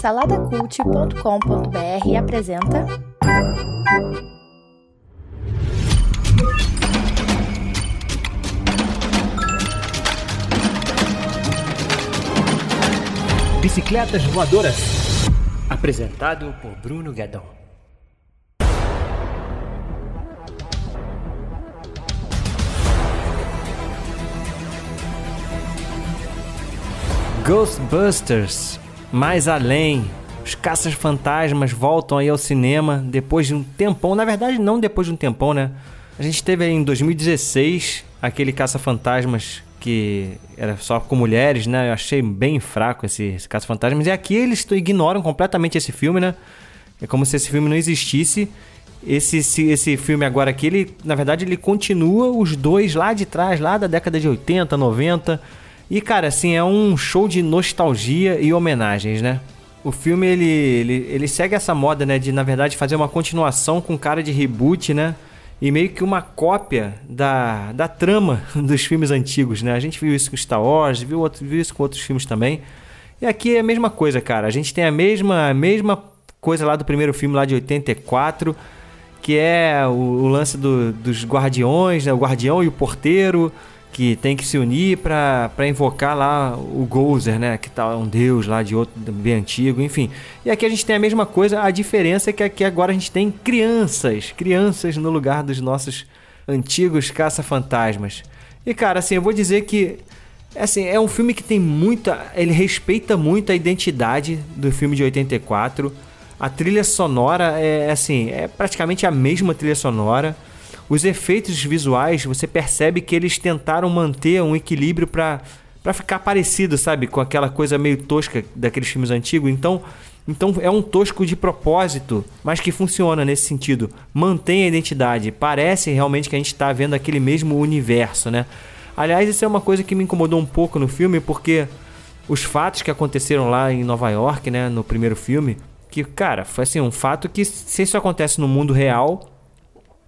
Saladacult.com.br apresenta. Bicicletas Voadoras. Apresentado por Bruno Guedon. Ghostbusters, mais além. Os caças-fantasmas voltam aí ao cinema depois de um tempão. Na verdade, não depois de um tempão, né? A gente teve aí em 2016 aquele caça-fantasmas que era só com mulheres, né? Eu achei bem fraco esse, esse caça-fantasmas. E aqui eles ignoram completamente esse filme, né? É como se esse filme não existisse. Esse, esse, esse filme agora aqui, ele, na verdade, ele continua os dois lá de trás, lá da década de 80, 90 e, cara, assim, é um show de nostalgia e homenagens, né? O filme, ele, ele, ele segue essa moda, né? De, na verdade, fazer uma continuação com cara de reboot, né? E meio que uma cópia da, da trama dos filmes antigos, né? A gente viu isso com Star Wars, viu, outro, viu isso com outros filmes também. E aqui é a mesma coisa, cara. A gente tem a mesma, a mesma coisa lá do primeiro filme, lá de 84, que é o, o lance do, dos guardiões, né? O guardião e o porteiro que tem que se unir para invocar lá o Gozer, né? Que tá um deus lá de outro bem antigo, enfim. E aqui a gente tem a mesma coisa, a diferença é que aqui agora a gente tem crianças, crianças no lugar dos nossos antigos caça-fantasmas. E cara, assim, eu vou dizer que assim, é um filme que tem muita, ele respeita muito a identidade do filme de 84. A trilha sonora é assim, é praticamente a mesma trilha sonora. Os efeitos visuais, você percebe que eles tentaram manter um equilíbrio para para ficar parecido, sabe, com aquela coisa meio tosca daqueles filmes antigos. Então, então é um tosco de propósito, mas que funciona nesse sentido. Mantém a identidade. Parece realmente que a gente está vendo aquele mesmo universo, né? Aliás, isso é uma coisa que me incomodou um pouco no filme, porque os fatos que aconteceram lá em Nova York, né, no primeiro filme, que, cara, foi assim, um fato que se isso acontece no mundo real,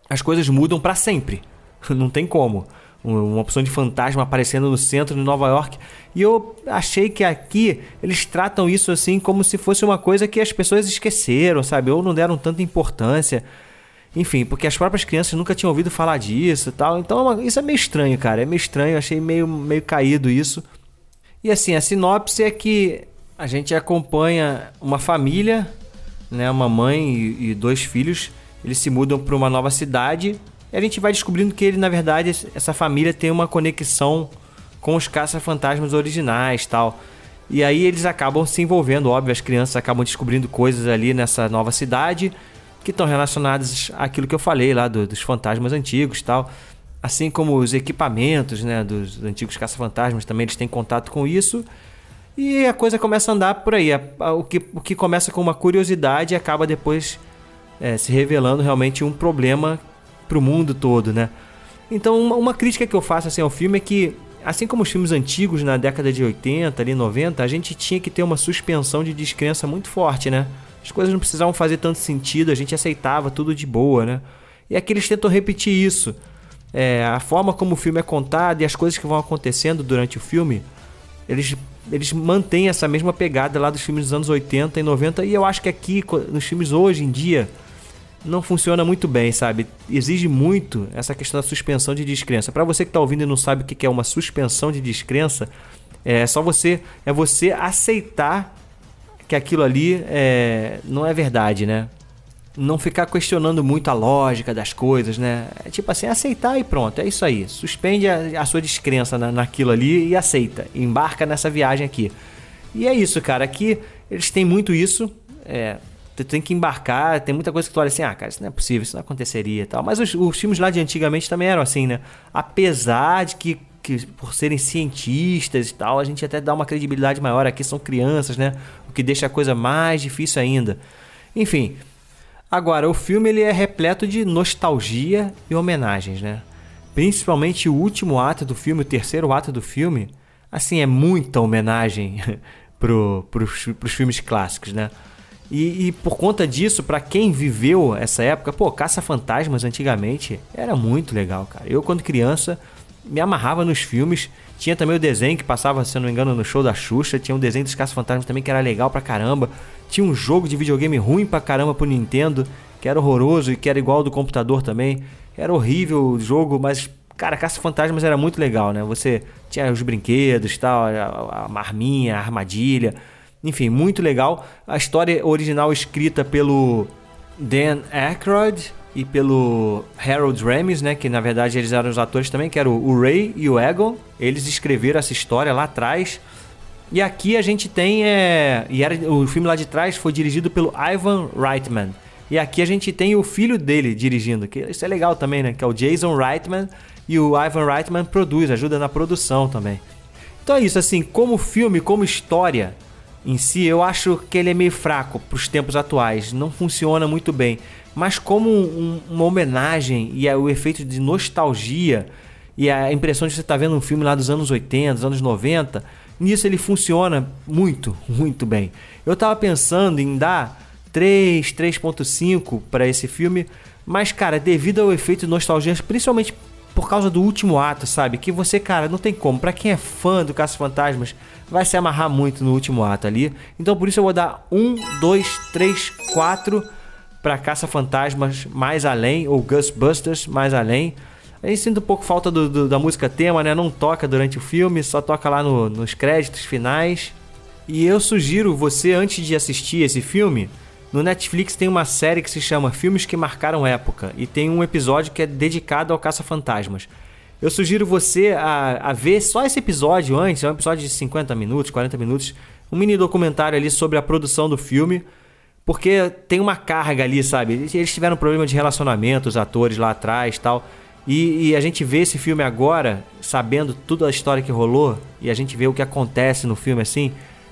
as coisas mudam para sempre. Não tem como. Uma opção de fantasma aparecendo no centro de Nova York. E eu achei que aqui eles tratam isso assim como se fosse uma coisa que as pessoas esqueceram, sabe? Ou não deram tanta importância. Enfim, porque as próprias crianças nunca tinham ouvido falar disso e tal. Então é isso é meio estranho, cara. É meio estranho. Achei meio, meio caído isso. E assim, a sinopse é que a gente acompanha uma família, né? Uma mãe e, e dois filhos eles se mudam para uma nova cidade e a gente vai descobrindo que ele, na verdade, essa família tem uma conexão com os caça-fantasmas originais tal. E aí eles acabam se envolvendo, óbvio, as crianças acabam descobrindo coisas ali nessa nova cidade que estão relacionadas àquilo que eu falei lá do, dos fantasmas antigos tal. Assim como os equipamentos né, dos antigos caça-fantasmas também eles têm contato com isso. E a coisa começa a andar por aí. O que, o que começa com uma curiosidade acaba depois é, se revelando realmente um problema para o mundo todo, né? Então, uma, uma, crítica que eu faço assim, ao filme é que, assim como os filmes antigos na década de 80, ali 90, a gente tinha que ter uma suspensão de descrença muito forte, né? As coisas não precisavam fazer tanto sentido, a gente aceitava tudo de boa, né? E aqui eles tentam repetir isso. É, a forma como o filme é contado e as coisas que vão acontecendo durante o filme, eles, eles mantêm essa mesma pegada lá dos filmes dos anos 80 e 90. E eu acho que aqui, nos filmes hoje em dia, não funciona muito bem, sabe? Exige muito essa questão da suspensão de descrença. Para você que está ouvindo e não sabe o que é uma suspensão de descrença, é só você é você aceitar que aquilo ali é, não é verdade, né? Não ficar questionando muito a lógica das coisas, né? É tipo assim, aceitar e pronto, é isso aí. Suspende a, a sua descrença na, naquilo ali e aceita. Embarca nessa viagem aqui. E é isso, cara. Aqui eles têm muito isso. É, Tu tem que embarcar, tem muita coisa que tu olha assim, ah, cara, isso não é possível, isso não aconteceria e tal. Mas os, os filmes lá de antigamente também eram assim, né? Apesar de que, que, por serem cientistas e tal, a gente até dá uma credibilidade maior. Aqui são crianças, né? O que deixa a coisa mais difícil ainda. Enfim. Agora, o filme ele é repleto de nostalgia e homenagens, né? Principalmente o último ato do filme, o terceiro ato do filme, assim, é muita homenagem pro, pros, pros filmes clássicos, né? E, e, por conta disso, para quem viveu essa época, pô, Caça-Fantasmas antigamente era muito legal, cara. Eu, quando criança, me amarrava nos filmes Tinha também o desenho que passava, se não me engano, no show da Xuxa. Tinha um desenho dos Caça-Fantasmas também que era legal pra caramba. Tinha um jogo de videogame ruim pra caramba pro Nintendo, que era horroroso e que era igual ao do computador também. Era horrível o jogo, mas, cara, Caça-Fantasmas era muito legal, né? Você tinha os brinquedos tal, a, a marminha, a armadilha. Enfim, muito legal. A história original escrita pelo Dan Aykroyd e pelo Harold Ramis, né, que na verdade eles eram os atores também, que eram o Ray e o Egon. Eles escreveram essa história lá atrás. E aqui a gente tem é, e era o filme lá de trás foi dirigido pelo Ivan Reitman. E aqui a gente tem o filho dele dirigindo, que isso é legal também, né, que é o Jason Reitman e o Ivan Reitman produz, ajuda na produção também. Então é isso assim, como filme, como história, em si, eu acho que ele é meio fraco para os tempos atuais, não funciona muito bem. Mas como um, uma homenagem e é o efeito de nostalgia e a impressão de você estar tá vendo um filme lá dos anos 80, dos anos 90, nisso ele funciona muito, muito bem. Eu estava pensando em dar 3, 3.5 para esse filme, mas cara, devido ao efeito de nostalgia, principalmente por causa do último ato, sabe? Que você, cara, não tem como. Para quem é fã do Caça Fantasmas, vai se amarrar muito no último ato ali. Então por isso eu vou dar 1, 2, 3, 4 para Caça Fantasmas Mais Além, ou Ghostbusters Mais Além. A gente sinto um pouco falta do, do, da música tema, né? Não toca durante o filme, só toca lá no, nos créditos finais. E eu sugiro você, antes de assistir esse filme, no Netflix tem uma série que se chama Filmes que Marcaram Época e tem um episódio que é dedicado ao Caça-Fantasmas. Eu sugiro você a, a, ver só esse episódio antes, é um episódio de 50 minutos, 40 minutos, um mini documentário ali sobre a produção do filme, porque tem uma carga ali, sabe? Eles tiveram um problema de relacionamento, os atores lá atrás tal. E, e a gente vê esse filme agora, sabendo toda a história que rolou, e a gente vê o que acontece no filme assim,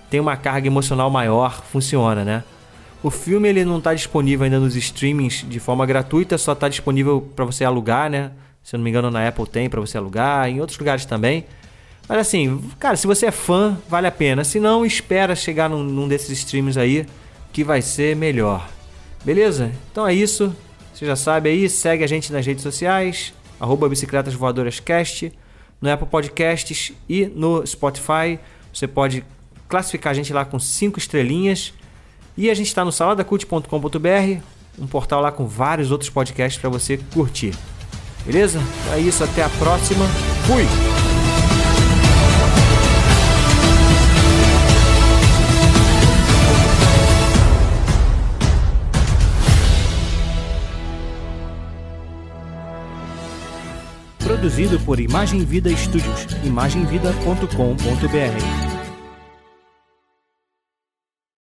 tem uma carga emocional maior, funciona, né? O filme ele não está disponível ainda nos streamings de forma gratuita, só está disponível para você alugar, né? Se eu não me engano, na Apple tem para você alugar, em outros lugares também. Mas assim, cara, se você é fã, vale a pena. Se não, espera chegar num, num desses streams aí que vai ser melhor. Beleza? Então é isso. Você já sabe aí, segue a gente nas redes sociais, arroba Bicicletas Voadoras Cast, no Apple Podcasts e no Spotify. Você pode classificar a gente lá com 5 estrelinhas e a gente está no saladacult.com.br, um portal lá com vários outros podcasts para você curtir. Beleza? Então é isso, até a próxima. Fui! Produzido por Imagem Vida Studios, imagemvida.com.br.